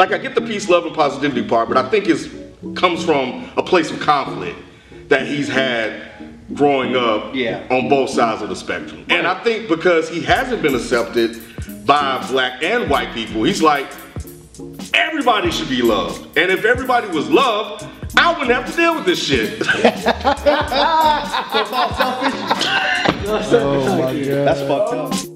like I get the peace, love, and positivity part, but I think it comes from a place of conflict that he's had growing up Yeah. on both sides of the spectrum. And I think because he hasn't been accepted by black and white people, he's like, everybody should be loved. And if everybody was loved, I wouldn't have to deal with this shit. Oh my god. That's fucked up.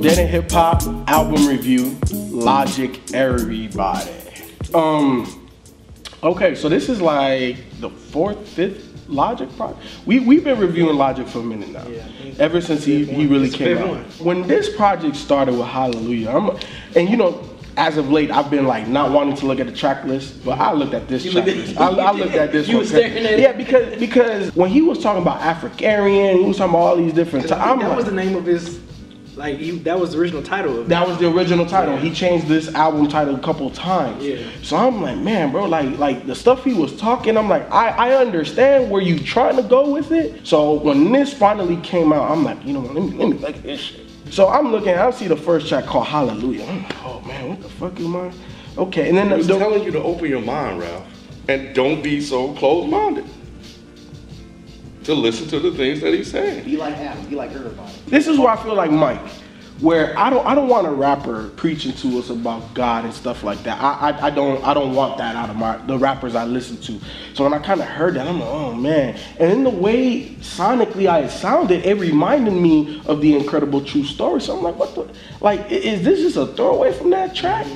Dead in Hip Hop album review, Logic Everybody. Um, okay, so this is like the fourth, fifth Logic project. We we've been reviewing Logic for a minute now. Yeah, Ever since he, he really It's came out. one. When this project started with Hallelujah, I'm, and you know. As of late, I've been like not wanting to look at the track list, but I looked at this You track looked at- list. I, I looked at this You one. staring at? Yeah, because because when he was talking about AfricAryan, he was talking about all these different. T- that like, was the name of his, like he, that was the original title of it. that was the original title. Yeah. He changed this album title a couple times. Yeah. So I'm like, man, bro, like like the stuff he was talking, I'm like, I, I understand where you trying to go with it. So when this finally came out, I'm like, you know what, let me let me look at this shit. So I'm looking, I see the first track called Hallelujah. I'm like, oh man, what the fuck am I? Okay, and then I the, was the- telling you to open your mind, Ralph, and don't be so closed-minded. To listen to the things that he's saying. Be like Adam. Be like everybody. this is where I feel like Mike, where I don't I don't want a rapper preaching to us about God and stuff like that. I I, I don't I don't want that out of my the rappers I listen to. So when I kind of heard that, I'm like, oh man. And in the way sonically I it sounded, it reminded me of the incredible true story. So I'm like, what the like is this just a throwaway from that track?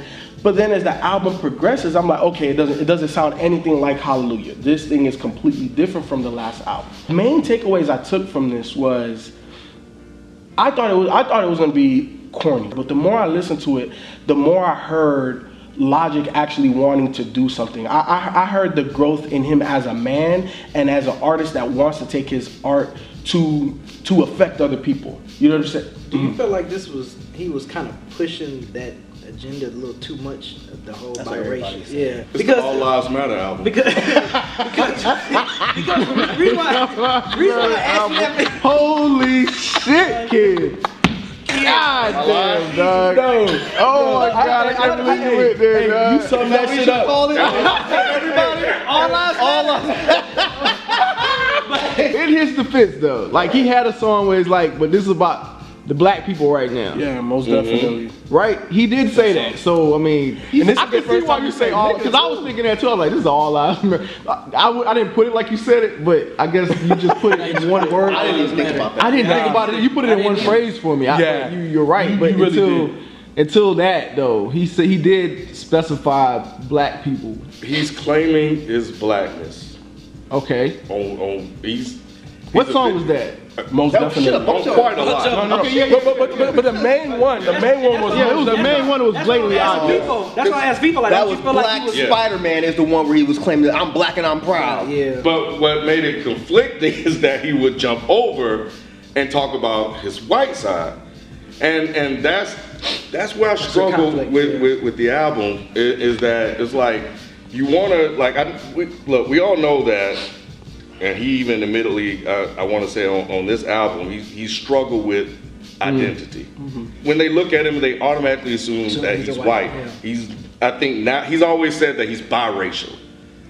But then as the album progresses, I'm like, okay, it doesn't it doesn't sound anything like Hallelujah. This thing is completely different from the last album. Main takeaways I took from this was I thought it was I thought it was gonna be corny, but the more I listened to it, the more I heard Logic actually wanting to do something. I, I, I heard the growth in him as a man and as an artist that wants to take his art to to affect other people. You know what I'm saying? Do you mm-hmm. feel like this was he was kind of pushing that agenda a little too much? Of the whole That's what biracial, saying. yeah. It's Because All Lives Matter album. because because because reason why reason why I asked you that. Holy shit, kid. God damn, dog. No. Oh my god, I can't believe you went there, Hey, dog. you summed that shit up. Everybody. All lives all lives. In his defense, though, like he had a song where it's like, but this is about the black people right now. Yeah, most mm-hmm. definitely. Right? He did say that. So I mean, And this I can see why you you say say all because I was thinking that too. I was like, this is all I. I, I, I didn't put it like you said it, but I guess you just put it in one word. I didn't even think about that. I didn't think about it. You put it in one phrase for me. I, Yeah. you, you're right. You- but you really until did. until that though, he said he did specify black people. He's claiming his blackness. Okay. On, on he's, What he's a song bit- was that? Most That was shit definitely. up. On quite a lot. No, no, Okay, yeah, but, but, but, but, but the main one, the main one was Yeah, it was the main one that was That's why blatantly I asked obvious. people. That's why I asked people like, That was you feel like Black he was? Spider-Man is the one where he was claiming that I'm black and I'm proud. Yeah. But what made it conflicting is that he would jump over and talk about his white side, and and that's that's where I struggle with, yeah. with with the album is, is that it's like you want to like I we, look we all know that, and he even admittedly uh, I want to say on, on this album he he struggled with mm-hmm. identity. Mm-hmm. When they look at him, they automatically assume So that he's he's white, white. yeah. He's I think now he's always said that he's biracial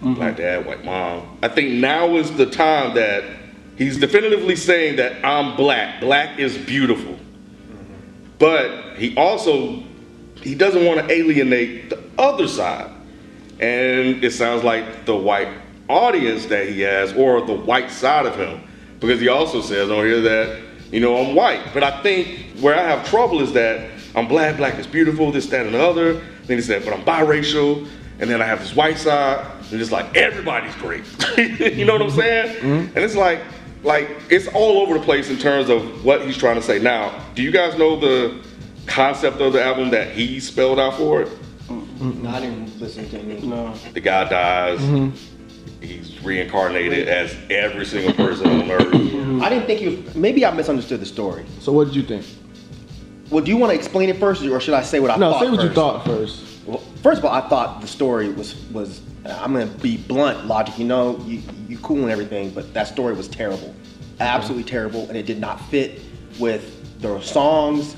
mm-hmm. black dad, white mom. I think now is the time that he's definitively saying that I'm black. Black is beautiful. But he also he doesn't want to alienate the other side. And it sounds like the white audience that he has or the white side of him because he also says on here that you know I'm white. But I think where I have trouble is that I'm black, black is beautiful, this, that, and the other. Then he said, but I'm biracial, and then I have this white side, and it's like everybody's great. you know what I'm saying? Mm-hmm. And it's like, like it's all over the place in terms of what he's trying to say. Now, do you guys know the concept of the album that he spelled out for it? No, I didn't listen to any. No. The guy dies. Mm-hmm. He's reincarnated as every single person on earth. I didn't think he was. Maybe I misunderstood the story. So what did you think? Well, do you want to explain it first, or should I say what I No, thought? say what you thought first. Well, first of all, I thought the story was was. I'm gonna be blunt, logic. You know, you you cool and everything, but that story was terrible, absolutely terrible, and it did not fit with the songs.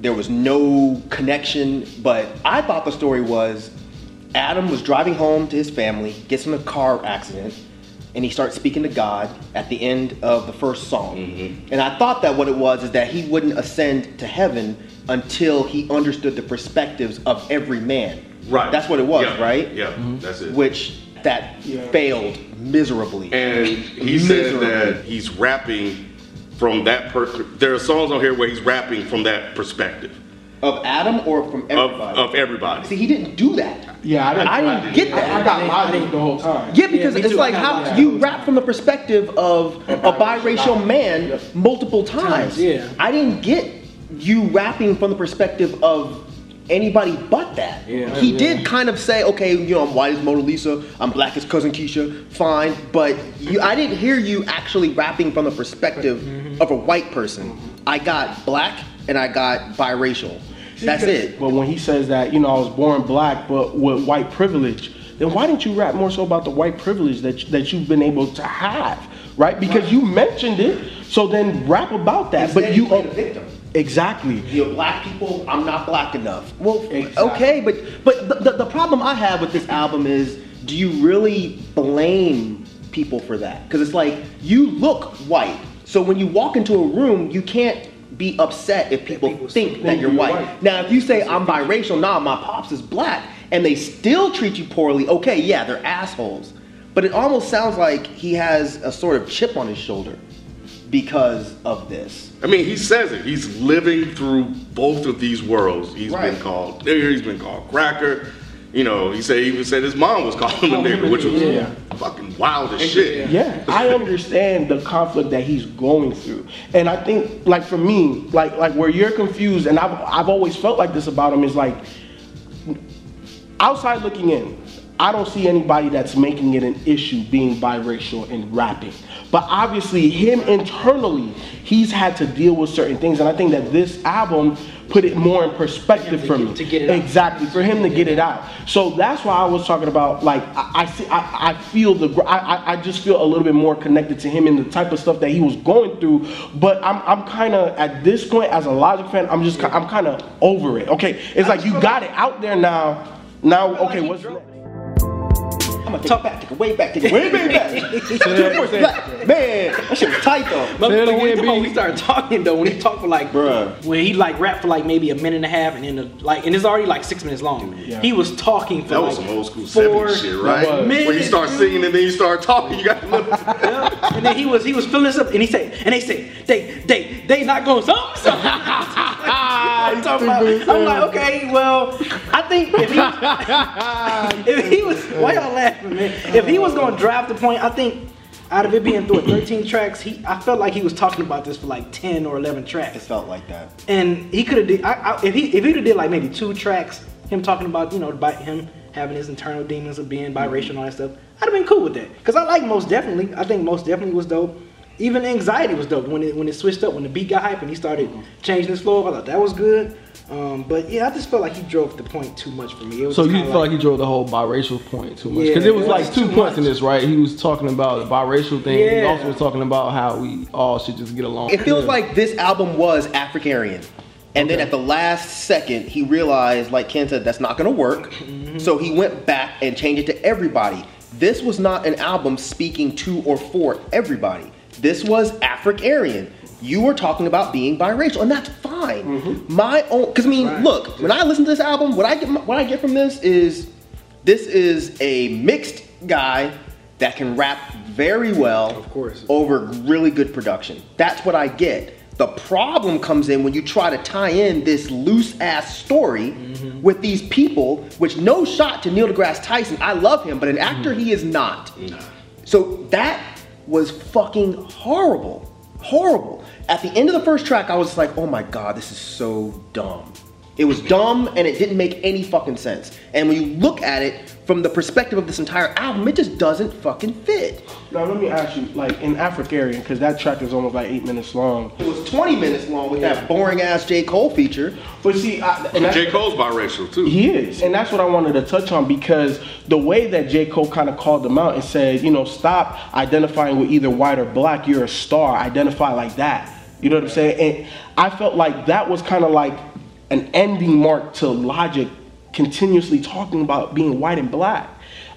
There was no connection, but I thought the story was Adam was driving home to his family, gets in a car accident, and he starts speaking to God at the end of the first song. Mm-hmm. And I thought that what it was is that he wouldn't ascend to heaven until he understood the perspectives of every man. Right. That's what it was, Yeah, right? Yeah, mm-hmm. that's it. Which that Yeah. failed miserably. and he said that he's rapping from that per. There are songs on here where he's rapping from that perspective of Adam or from everybody? of everybody. See, he didn't do that. Yeah, I didn't, I didn't get that. I, I got logic the whole time. Yeah, because me it's too. like how got you rap from the perspective of a biracial man multiple times. yeah. I didn't get you rapping from the perspective of anybody but that. Yeah. he did kind of say, okay, you know, I'm white as Mona Lisa, I'm black as cousin Keisha, fine, but you, I didn't hear you actually rapping from the perspective Mm-hmm. of a white person. I got black and I got biracial. That's it. But when he says that, you know, I was born black, but with white privilege, then why didn't you rap more so about the white privilege that that you've been able to have, right? Because you mentioned it, so then rap about that. Instead, but you the victim. exactly. you're black people, I'm not black enough. Well, Exactly. okay, but but the, the, the problem I have with this album is, do you really blame people for that? Because it's like you look white, so when you walk into a room, you can't be upset if people, people think think that you're you're white. white. Now, if you say I'm biracial, nah, my pops is black, and they still treat you poorly, okay, yeah, they're assholes. But it almost sounds like he has a sort of chip on his shoulder because of this. I mean, he says it. He's living through both of these worlds. He's Right. been called nigger. He's been called cracker. You know, he said he even said his mom was calling him a nigger, which was Yeah. fucking wild as shit. Yeah, I understand the conflict that he's going through, and I think, like for me, like like where you're confused, and I've I've always felt like this about him is like, outside looking in, I don't see anybody that's making it an issue being biracial and rapping, but obviously him internally, he's had to deal with certain things, and I think that this album put it more in perspective for me. to get it out. Exactly for him to get it out. So that's why I was talking about like I, I see I, I feel the I, I- I just feel a little bit more connected to him and the type of stuff that he was going through. But I'm I'm kind of at this point as a Logic fan, I'm just I'm kind of over it. Okay, it's like you got it out there now. Now okay, what's next? I'm gonna take it back, take it way back, take it way, way back. Black. Man, that shit was tight though. But, Say it but when, again, when B. we started talking though, when he talked for like, Bruh. when he like rapped for like maybe a minute and a half, and then the, like, and it's already like six minutes long. Yeah. He was talking for That like was some old school four 70s shit, right? was. Where you minutes, start singing and then you start talking. You got to look. Yeah. And then he was he was filling this up, and he said, and they said they they they not going something. something. I'm, talking about, I'm like, okay, well, I think if he, if he was, why y'all laughing, man? If he was going to drive the point, I think out of it being through 13 tracks, he I felt like he was talking about this for like 10 or 11 tracks. It felt like that. and he could have did I, I, if he if he'd have did like maybe two tracks, him talking about you know about him having his internal demons of being biracial and all that stuff, I'd have been cool with that. Cause I like most definitely. I think most definitely was dope. Even anxiety was dope when it when it switched up when the beat got hype and he started changing his flow. I thought that was good. Um, but yeah, I just felt like he drove the point too much for me. It was So just you kinda feel like, he drove the whole biracial point too much? Yeah, Because it was it like was two too points in this, right? He was talking about the biracial thing. Yeah. He also was talking about how we all should just get along. It feels like this album was African. And then at the last second, he realized, like Ken said, that's not gonna work. So he went back and changed it to everybody. This was not an album speaking to or for everybody. This was African. You were talking about being biracial, and that's fine. Mm-hmm. My own, because I mean, Right. look, when I listen to this album, what I get, what I get from this is, this is a mixed guy that can rap very well Of course. over really good production. That's what I get. The problem comes in when you try to tie in this loose ass story mm-hmm. with these people, which no shot to Neil deGrasse Tyson. I love him, but an actor mm-hmm. he is not. So that was fucking horrible. Horrible. At the end of the first track, I was like, oh my god, this is so dumb. It was dumb and it didn't make any fucking sense. And when you look at it from the perspective of this entire album, it just doesn't fucking fit. Now let me ask you, like in AfricAryan, because that track is almost like eight minutes long. It was 20 minutes long with that boring ass J. Cole feature. But see, I, and J. Cole's biracial too. He is, and that's what I wanted to touch on because the way that J. Cole kind of called them out and said, you know, stop identifying with either white or black. You're a star. Identify like that. You know what I'm saying? And I felt like that was kind of like an ending mark to Logic continuously talking about being white and black.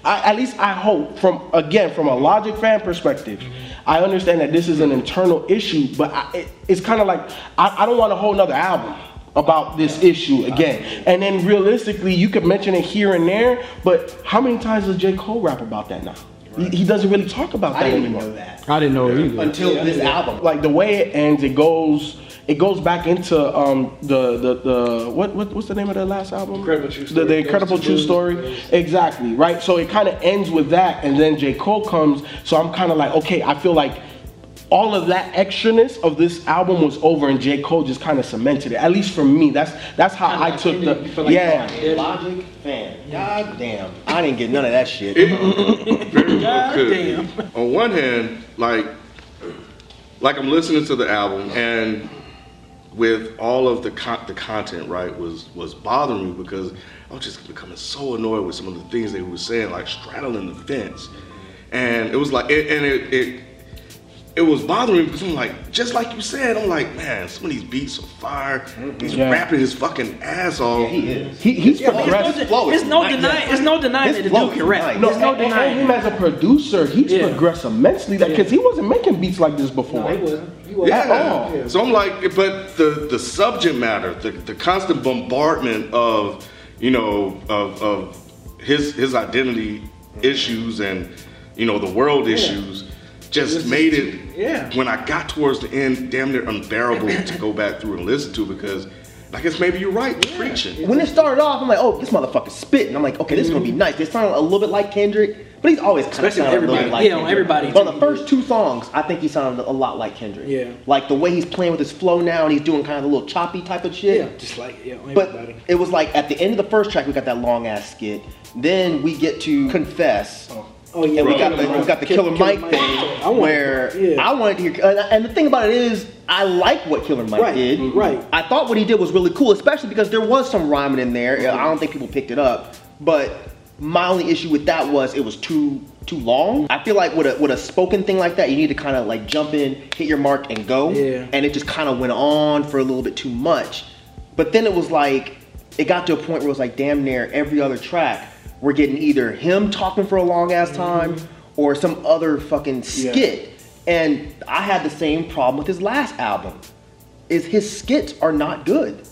I, at least I hope from again from a Logic fan perspective, I understand that this is an internal issue, but I, it, it's kind of like I, I don't want a whole nother album about this issue again. And then realistically, you could mention it here and there, but how many times does J. Cole rap about that now? He, he doesn't really talk about that I didn't even anymore. know that I didn't know it either. until this album. Like the way it ends, it goes it goes back into um the the, the what, what what's the name of the last album? Incredible True The, Story. the incredible Those true story. Exactly, right? So it kind of ends with that and then J. Cole comes. So I'm kind of like, okay, I feel like all of that extraness of this album was over and J. Cole just kind of cemented it. At least for me. That's that's how I like took the like yeah. Yeah. Logic fan. God damn. I didn't get none of that shit. Very well could. damn. On one hand, like, like I'm listening to the album, and with all of the con- the content, right, was was bothering me because I was just becoming so annoyed with some of the things they were saying, like straddling the fence, and it was like, it, and it, it it was bothering me because I'm like, just like you said, I'm like, man, some of these beats are fire. Mm-hmm. He's Yeah. rapping his fucking ass off. he is. He, he's Yeah, but progressed. it's no, is it's no nice. denying. It's no denying that the dude can rap. No, There's no and, and denying. him as a producer, he's Yeah. progressed immensely because he wasn't making beats like this before. No, he wasn't. He wasn't. At all. Yeah. So I'm like, but the the subject matter, the, the constant bombardment of, you know, of, of his his identity issues and, you know, the world issues, just made too- it. Yeah. When I got towards the end, damn near unbearable to go back through and listen to because, I guess maybe you're right, you're preaching. When it started off, I'm like, oh, this motherfucker's spitting. I'm like, okay, this is gonna be mm-hmm. nice. They sound a little bit like Kendrick, but he's always kind of Especially sounded a little everybody- bit like yeah, on Kendrick. everybody. But on the first two songs, I think he sounded a lot like Kendrick. Yeah. Like the way he's playing with his flow now, and he's doing kind of a little choppy type of shit. Yeah, just like yeah, on But it was like at the end of the first track, we got that long ass skit. Then we get to confess. Oh Oh, yeah, And we got the we got the Killer, Mike thing I want- where yeah. I wanted to hear. And and the thing about it is, I like what Killer Mike Right, did. Mm-hmm. right. I thought what he did was really cool, especially because there was some rhyming in there. I don't think people picked it up, but my only issue with that was it was too too long. I feel like with a with a spoken thing like that, you need to kind of like jump in, hit your mark, and go. Yeah. And it just kind of went on for a little bit too much. But then it was like it got to a point where it was like damn near every other track we're getting either him talking for a long ass mm-hmm. time or some other fucking skit. And I had the same problem with his last album. Is his skits are not good.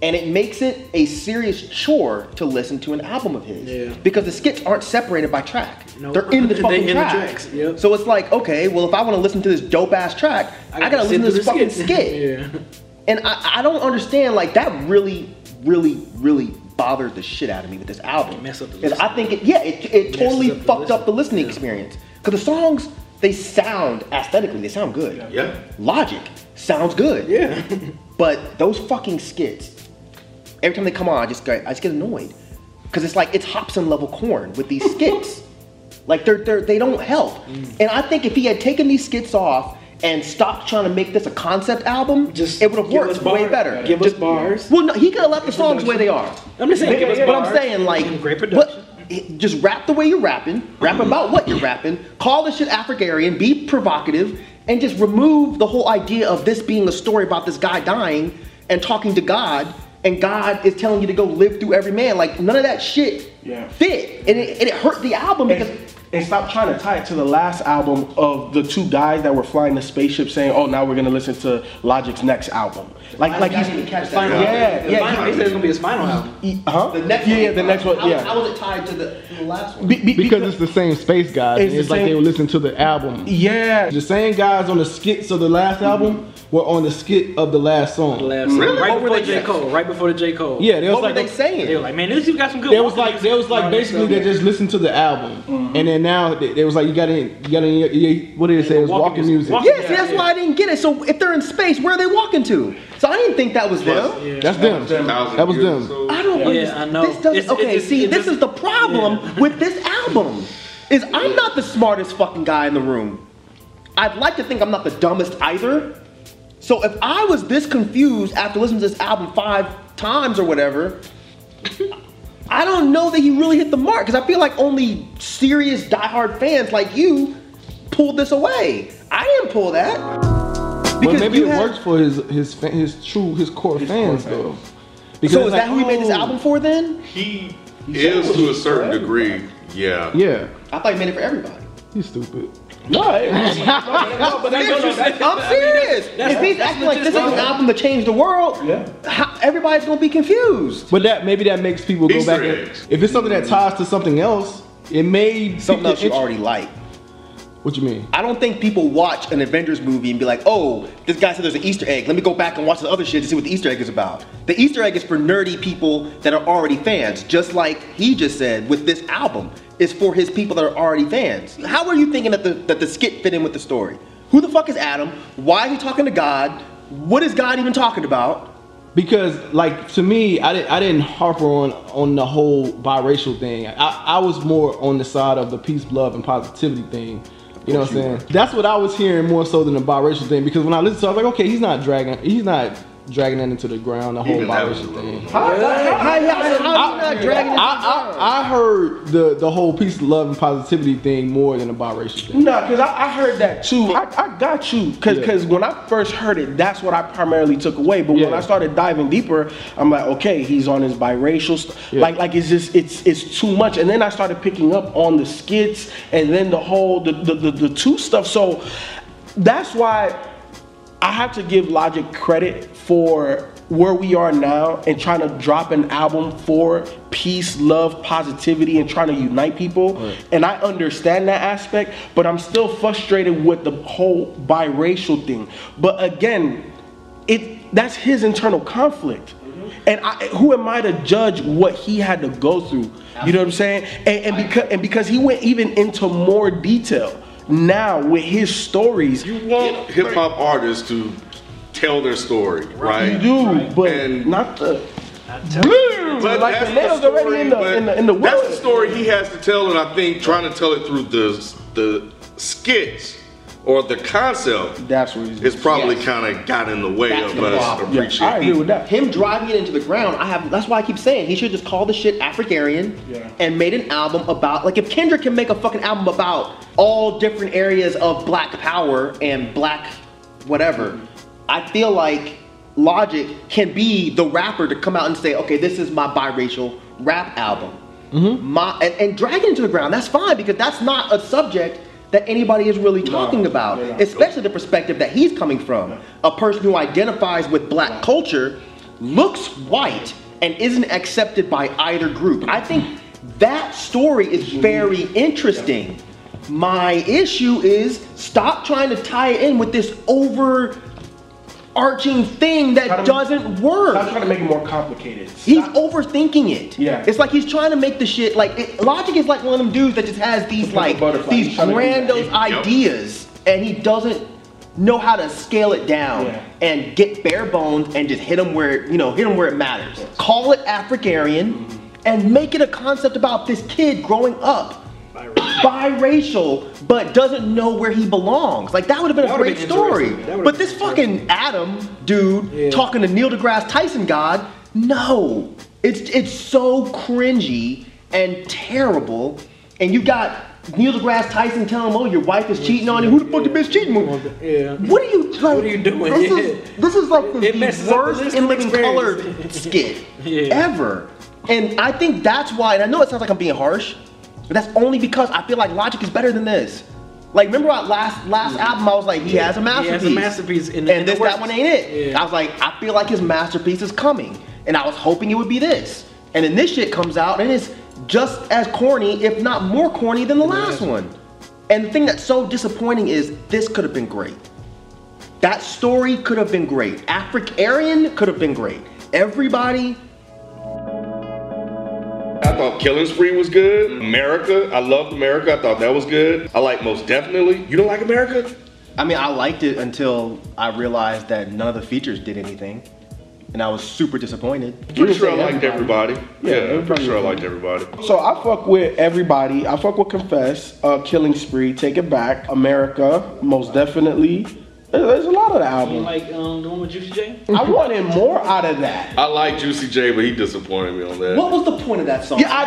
And it makes it a serious chore to listen to an album of his. Yeah. Because the skits aren't separated by track. Nope. They're in the They fucking in the track. tracks, yep. So it's like, okay, well if I want to listen to this dope ass track, I gotta, listen to this fucking skit. yeah. And I, I don't understand, like that really, really, really bothered the shit out of me with this album. Mess up the 'Cause I think it, yeah, it, it totally up the fucked up the listening. listening experience. Because the songs, they sound aesthetically, they sound good. Yeah. Logic sounds good. Yeah. But those fucking skits, every time they come on, I just get, I just get annoyed. Because it's like, it's Hopsin level corn with these skits. like, they're, they're, they don't help. Mm. And I think if he had taken these skits off and stopped trying to make this a concept album, Just it would have worked way bar- better. Give us bars. Well, no, he could have left the songs where they are. I'm just saying, give us But I'm saying, like, great production. it- just rap the way you're rapping, rap about what you're rapping, call this shit AfricAryan, be provocative, and just remove the whole idea of this being a story about this guy dying and talking to God, and God is telling you to go live through every man. Like, none of that shit Yeah. fit. And it, and it hurt the album because. And, and stop trying to tie it to the last album of the two guys that were flying the spaceship saying, "Oh, now we're gonna listen to Logic's next album." Like, like I he's didn't even catch that. Final Yeah, album. The yeah, final- he- He said it's gonna be his final album. he- huh? The next yeah, one, yeah, the next one, yeah. How was it tied to the, to the last one? Be- be- Because it's the same space guys. It's and It's, the like same- they were listening to the album. yeah, The same guys on the skits of the last album were on the skit of the last song. The last song. Really? Right What before they J. saying? Cole. Right before the J. Cole. Yeah, they was What were like they They saying? were like, man, this you got some good. There was like there was like basically they just listened to the album, mm-hmm. and then now they, they was like you got in, you got in. what did it say? It was Walking walking music. music. Walking- Yeah, see, that's why I didn't get it. So if they're in space, where are they walking to? So I didn't think that was them. Yeah. That's them. Thousand That was them. so. I don't Yeah, understand. I know. This doesn't, It's- okay, just- see, it this just- is the problem with this album. Is I'm not the smartest fucking guy in the room. I'd like to think I'm not the dumbest either. So if I was this confused after listening to this album five times or whatever, I don't know that he really hit the mark because I feel like only serious diehard fans like you pulled this away. I didn't pull that. But maybe you it had- works for his his fa- his true his core fans core though. Because So is like, that who he made this oh, album for then? He is to a certain degree. Yeah. Yeah, I thought he made it for everybody. he's stupid. No, it- no, but that's interesting. I'm serious. if he's acting like this is an album to change the world, Yeah. how, everybody's gonna be confused. But that maybe that makes people go back. And, if it's something that ties to something else, it may Something else you already like. What you mean? I don't think people watch an Avengers movie and be like, oh, this guy said there's an Easter egg. Let me go back and watch the other shit to see what the Easter egg is about. The Easter egg is for nerdy people that are already fans, just like he just said with this album. Is for his people that are already fans. How are you thinking that the that the skit fit in with the story? Who the fuck is Adam? Why is he talking to God? What is God even talking about? Because like to me, I didn't I didn't harper on on the whole biracial thing. I, I was more on the side of the peace, love, and positivity thing. You know what I'm saying? That's what I was hearing more so than the biracial thing. Because when I listened to, it, I was like, okay, he's not dragging, he's not dragging that into the ground. The whole Even that biracial thing. How, how, how, how, how you not dragging it? I, I, I heard the the whole peace, love, and positivity thing more than the biracial thing. No, because I, I heard that too. I, I got you. Because Yeah. when I first heard it, that's what I primarily took away. But when Yeah. I started diving deeper, I'm like, okay, he's on his biracial. St- Yeah. Like, like it's just it's it's too much. And then I started picking up on the skits and then the whole the the, the, the two stuff. So that's why I have to give Logic credit for where we are now and trying to drop an album for peace, love, positivity, and trying to unite people. And I understand that aspect, but I'm still frustrated with the whole biracial thing. But again, it that's his internal conflict. Mm-hmm. And I, who am I to judge what he had to go through? You know what I'm saying? And, and because and because he went even into more detail now with his stories. You want hip hop artists to tell their story, right? You do, but And- not the. But like that's the nails the already story, in the but in the in the That's the story he has to tell, and I think trying to tell it through the the skits or the concept That's what he's. is probably Yes. kind of got in the way That's of the us problem. Yeah, I agree with that. him driving it into the ground, I have. That's why I keep saying he should just call the shit AfricAryan Yeah. and made an album about like if Kendrick can make a fucking album about all different areas of black power and black whatever, I feel like Logic can be the rapper to come out and say, okay, this is my biracial rap album. Mm-hmm. My and, and drag it into the ground. That's fine because that's not a subject that anybody is really talking about, no, no. especially the perspective that he's coming from. A person who identifies with black culture, looks white, and isn't accepted by either group. I think that story is mm-hmm. very interesting. My issue is stop trying to tie it in with this overarching thing that doesn't work. Stop trying to make it more complicated. He's overthinking it. Yeah. It's like he's trying to make the shit like it, Logic is like one of them dudes that just has these like these He's trying to do that. grandiose Yep. ideas and he doesn't know how to scale it down Yeah. and get bare bones and just hit them where you know hit them where it matters. Call it AfricAryan mm-hmm. and make it a concept about this kid growing up biracial but doesn't know where he belongs. Like that would have been a That great been story. interesting. That would've But this fucking Adam dude Yeah. talking to Neil deGrasse Tyson God, no. It's it's so cringy and terrible. And you got Neil deGrasse Tyson telling him, "Oh, your wife is cheating on you. Who the fuck your bitch cheating with?" Yeah. What are you like? What are you doing? This Yeah. is this is like the, the messes up the worst in living color skit Yeah. ever. And I think that's why. And I know it sounds like I'm being harsh, but that's only because I feel like Logic is better than this. Like remember our last last album? I was like, he has a masterpiece. He has a masterpiece. masterpiece in the- and the this that one ain't it. Yeah. I was like, I feel like his masterpiece is coming, and I was hoping it would be this. And then this shit comes out, and it's just as corny, if not more corny, than the last one. And the thing that's so disappointing is this could have been great. That story could have been great. AfricAryan could have been great. Everybody I thought Killing Spree was good. America, I loved America. I thought that was good. I like most definitely. You don't like America? I mean, I liked it until I realized that none of the features did anything, and I was super disappointed. Pretty sure I liked everybody. Yeah, Yeah, I'm pretty sure I liked everybody. So I fuck with everybody. I fuck with Confess, uh, Killing Spree, Take It Back, America, most definitely. There- There's a lot of the You album. like um, the one with Juicy J? I wanted more out of that. I like Juicy J, but he disappointed me on that. What was the point of that song? Yeah, I,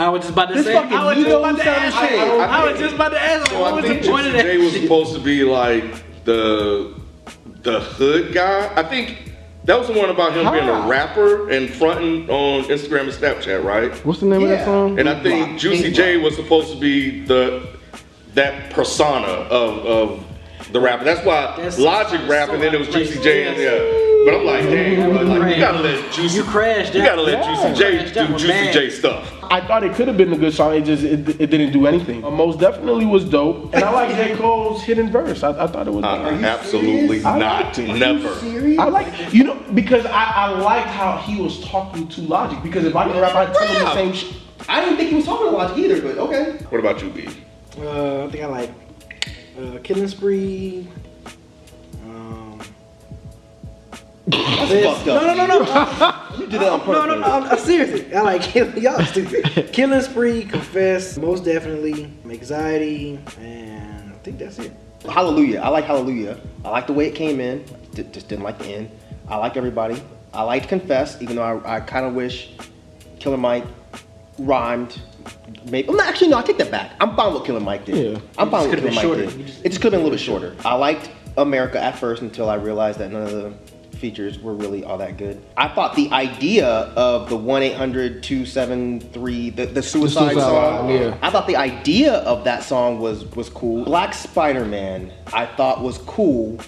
I. I was just about to This say. fucking I was just Migos about to ask. shit. I, I, I was think- just about to ask. So what I was think the point of Juicy that? J was supposed to be like the the hood guy. I think That was the one about him being a rapper and fronting on Instagram and Snapchat, right? What's the name of that song? And I think Juicy J was supposed to be the that persona of of the rapper. That's why That's Logic so rapped and then it was Juicy. J and yeah. But I'm like, dang, bro, like, you gotta let Juicy You crashed You gotta let Yeah. Juicy J do Juicy bad. J stuff. I thought it could have been a good song. It just it, it didn't do anything. Uh, most definitely was dope, and I like J Cole's hidden verse. I, I thought it was. Uh, dope. absolutely I not. liked it. Never. Serious? I like you know because I, I liked how he was talking to Logic because if I can rap, I'd tell him the same shit. I didn't think he was talking to Logic either, but okay. What about you, B? Uh, I think I like uh, Killing Spree. Um, That's fucked up. no, no, no, no. You did that on purpose. No, no, no. I'm, I'm seriously. I like y'all stupid. Killing Spree, Confess, most definitely, Anxiety, and I think that's it. Hallelujah. I like Hallelujah. I like the way it came in. D- just didn't like the end. I like everybody. I liked Confess, even though I, I kind of wish Killer Mike rhymed. Maybe. well, no, actually, no. I take that back. I'm fine with Killer Mike did. Yeah. I'm fine with Killer Mike shorter. did. Just- it just could have been a little bit shorter. I liked America at first until I realized that none of the features were really all that good. I thought the idea of the 1 800 273, the, the suicide suicide song, line, yeah. I thought the idea of that song was was cool. Black Spider Man, I thought was cool,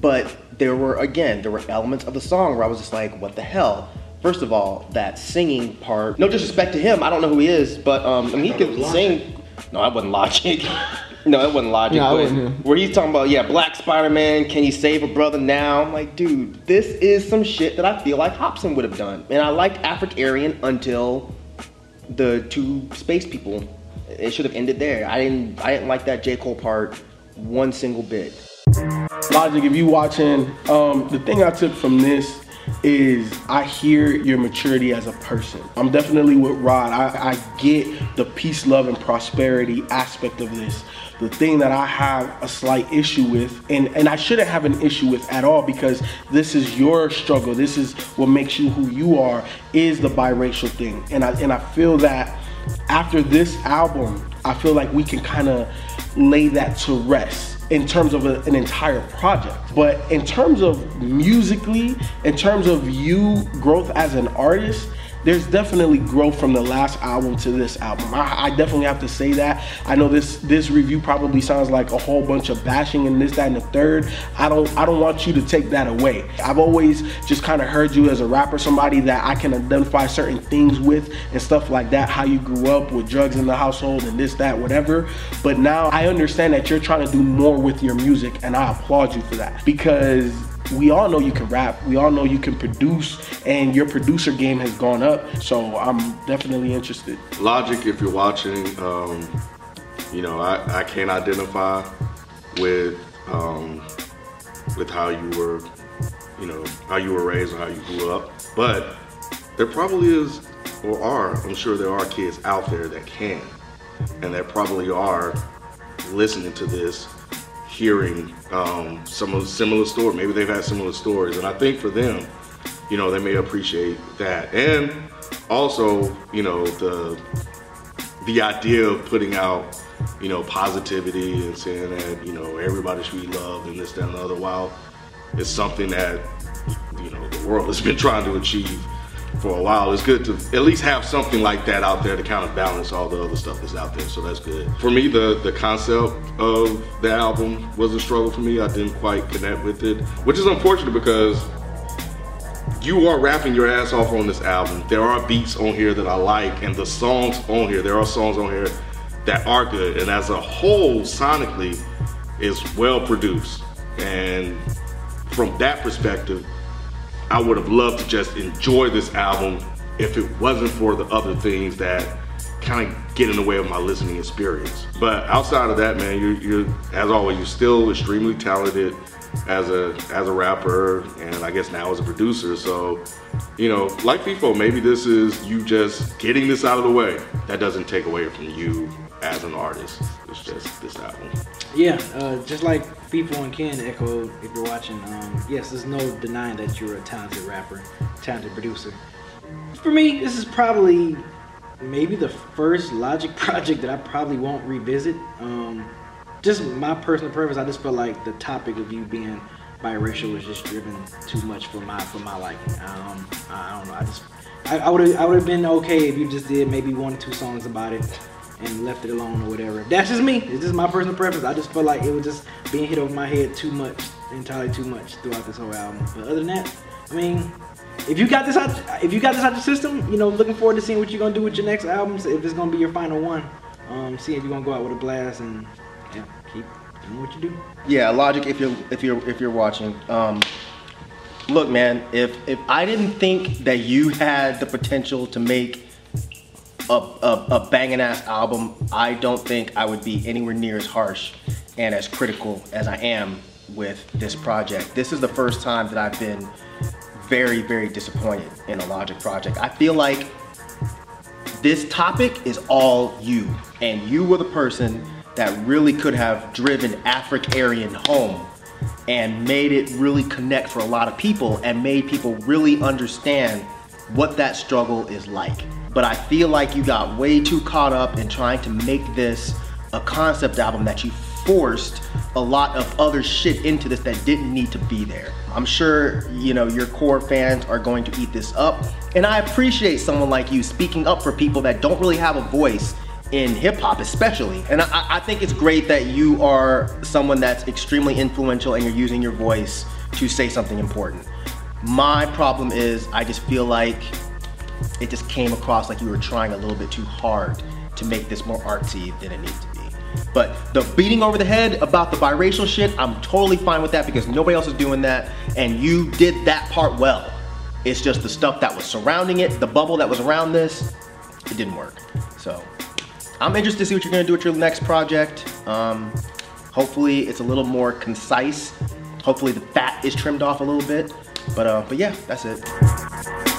but there were again there were elements of the song where I was just like, what the hell? First of all, that singing part. No disrespect to him, I don't know who he is, but um, I mean he can sing. No, I wasn't Logic. no, it wasn't Logic. No, it but wasn't him. where he's talking about, yeah, Black Spider Man, can you save a brother now? I'm like, dude, this is some shit that I feel like Hopsin would have done, and I liked AfricAryan until the two space people. It should have ended there. I didn't. I didn't like that J Cole part one single bit. Logic, if you watching, um, the thing I took from this is I hear your maturity as a person. I'm definitely with Rod. I, I get the peace, love, and prosperity aspect of this. The thing that I have a slight issue with, and, and I shouldn't have an issue with at all because this is your struggle. This is what makes you who you are, is the biracial thing. And I and I feel that after this album, I feel like we can kind of lay that to rest in terms of a- an entire project. But in terms of musically, in terms of you growth as an artist, there's definitely growth from the last album to this album. I, I definitely have to say that. I know this this review probably sounds like a whole bunch of bashing and this, that, and the third. I don't I don't want you to take that away. I've always just kind of heard you as a rapper, somebody that I can identify certain things with and stuff like that. How you grew up with drugs in the household and this, that, whatever. But now I understand that you're trying to do more with your music, and I applaud you for that because we all know you can rap. We all know you can produce, and your producer game has gone up. So I'm definitely interested. Logic, if you're watching, um, you know, I, I can't identify with um, with how you were, you know, how you were raised or how you grew up. But there probably is, or are, I'm sure there are kids out there that can, and that probably are listening to this, hearing um, some of similar stories. Maybe they've had similar stories, and I think for them, you know, they may appreciate that. And also, you know, the the idea of putting out, you know, positivity and saying that, you know, everybody should be loved and this, that, and the other, while it's something that, you know, the world has been trying to achieve for a while. It's good to at least have something like that out there to kind of balance all the other stuff that's out there. So that's good. For me, the the concept of the album was a struggle for me. I didn't quite connect with it, which is unfortunate because you are rapping your ass off on this album. There are beats on here that I like, and the songs on here, there are songs on here that are good. And as a whole, sonically, is well produced. And from that perspective, I would have loved to just enjoy this album if it wasn't for the other things that kind of get in the way of my listening experience. But outside of that, man, you're, you're as always, you're still extremely talented as a as a rapper, and I guess now as a producer. So, you know, like FIFO, maybe this is you just getting this out of the way. That doesn't take away from you as an artist. It's just this album. Yeah, uh, just like people and Ken Echo, if you're watching, um, yes, there's no denying that you're a talented rapper, talented producer. For me, this is probably maybe the first Logic project that I probably won't revisit. Um, just my personal preference, I just felt like the topic of you being biracial was just driven too much for my for my liking. Um, I don't know. I just I would I would have been okay if you just did maybe one or two songs about it and left it alone or whatever. That's just me. It's just my personal preference. I just felt like it was just being hit over my head too much, entirely too much throughout this whole album. But other than that, I mean, if you got this out, if you got this out your system, you know, looking forward to seeing what you're gonna do with your next albums. If it's gonna be your final one, um, see if you're gonna go out with a blast and yeah, keep doing what you do. Yeah, Logic. If you're if you're if you're watching, um, look, man. If if I didn't think that you had the potential to make a, a, a banging ass album, I don't think I would be anywhere near as harsh and as critical as I am with this project. This is the first time that I've been very, very disappointed in a Logic project. I feel like this topic is all you, and you were the person that really could have driven AfricAryan home and made it really connect for a lot of people and made people really understand what that struggle is like. But I feel like you got way too caught up in trying to make this a concept album that you forced a lot of other shit into this that didn't need to be there. I'm sure, you know, your core fans are going to eat this up. And I appreciate someone like you speaking up for people that don't really have a voice in hip hop, especially. And I, I, think it's great that you are someone that's extremely influential and you're using your voice to say something important. My problem is, I just feel like it just came across like you were trying a little bit too hard to make this more artsy than it needs to be. But the beating over the head about the biracial shit, I'm totally fine with that because nobody else is doing that, and you did that part well. It's just the stuff that was surrounding it, the bubble that was around this, it didn't work. So I'm interested to see what you're gonna do with your next project. Um, hopefully it's a little more concise. Hopefully the fat is trimmed off a little bit. But uh, but yeah, that's it.